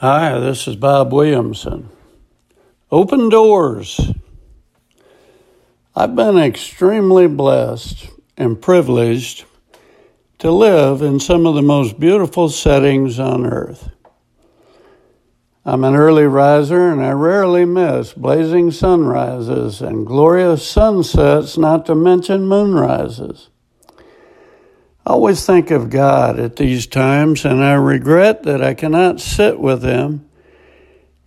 Hi, this is Bob Williamson. Open doors. I've been extremely blessed and privileged to live in some of the most beautiful settings on earth. I'm an early riser and I rarely miss blazing sunrises and glorious sunsets, not to mention moonrises. Always think of God at these times, and I regret that I cannot sit with Him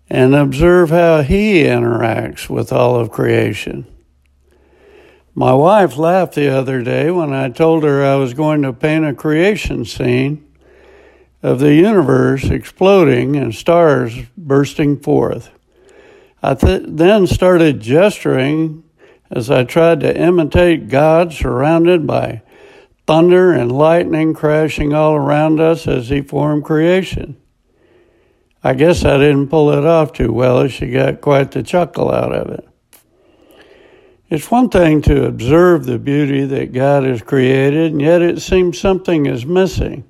and observe how He interacts with all of creation. My wife laughed the other day when I told her I was going to paint a creation scene of the universe exploding and stars bursting forth. I th- then started gesturing as I tried to imitate God surrounded by thunder and lightning crashing all around us as He formed creation. I guess I didn't pull it off too well as she got quite the chuckle out of it. It's one thing to observe the beauty that God has created, and yet it seems something is missing.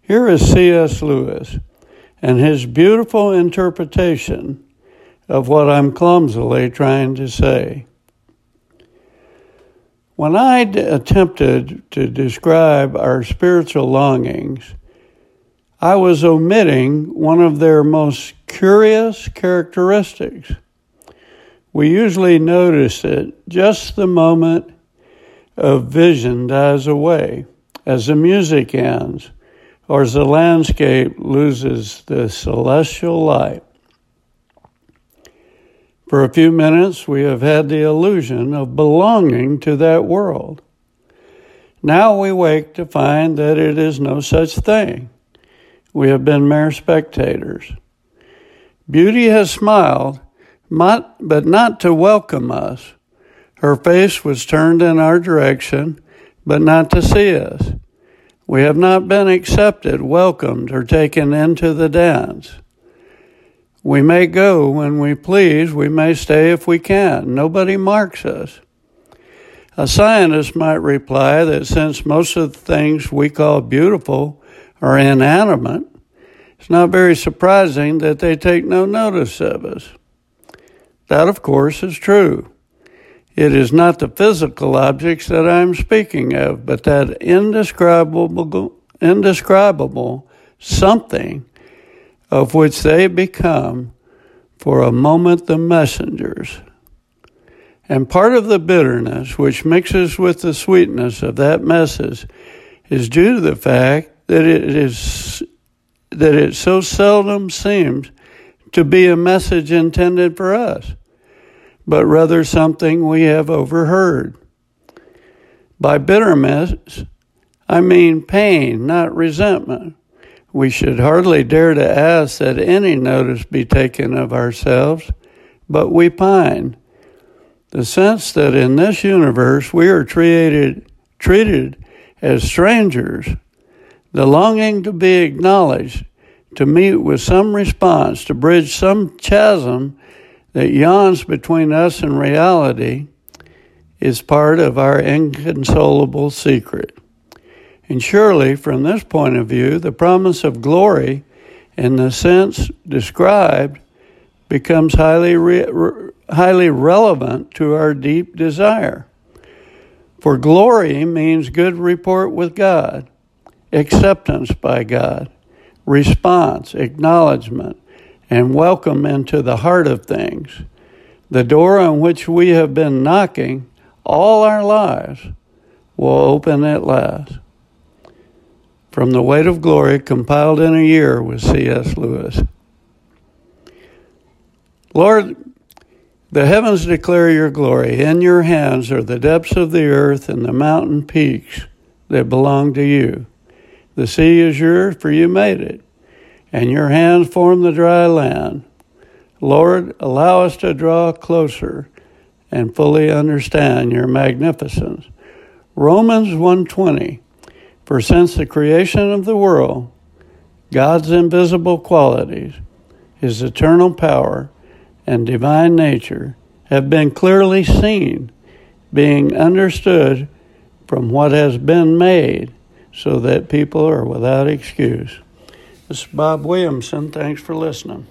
Here is C.S. Lewis and his beautiful interpretation of what I'm clumsily trying to say. When I attempted to describe our spiritual longings, I was omitting one of their most curious characteristics. We usually notice it just the moment of vision dies away, as the music ends, or as the landscape loses the celestial light. For a few minutes, we have had the illusion of belonging to that world. Now we wake to find that it is no such thing. We have been mere spectators. Beauty has smiled, but not to welcome us. Her face was turned in our direction, but not to see us. We have not been accepted, welcomed, or taken into the dance. We may go when we please, we may stay if we can. Nobody marks us. A scientist might reply that since most of the things we call beautiful are inanimate, it's not very surprising that they take no notice of us. That, of course, is true. It is not the physical objects that I am speaking of, but that indescribable, indescribable something of which they become for a moment the messengers. And part of the bitterness which mixes with the sweetness of that message is due to the fact that it is that it so seldom seems to be a message intended for us, but rather something we have overheard. By bitterness, I mean pain, not resentment. We should hardly dare to ask that any notice be taken of ourselves, but we pine. The sense that in this universe we are treated, treated as strangers, the longing to be acknowledged, to meet with some response, to bridge some chasm that yawns between us and reality, is part of our inconsolable secret. And surely, from this point of view, the promise of glory, in the sense described, becomes highly, re- highly relevant to our deep desire. For glory means good report with God, acceptance by God, response, acknowledgement, and welcome into the heart of things. The door on which we have been knocking all our lives will open at last. From the Weight of Glory, compiled in a year with C.S. Lewis. Lord, the heavens declare your glory. In your hands are the depths of the earth and the mountain peaks that belong to you. The sea is yours, for you made it, and your hands form the dry land. Lord, allow us to draw closer and fully understand your magnificence. Romans 120 for since the creation of the world, God's invisible qualities, his eternal power, and divine nature have been clearly seen, being understood from what has been made, so that people are without excuse. This is Bob Williamson. Thanks for listening.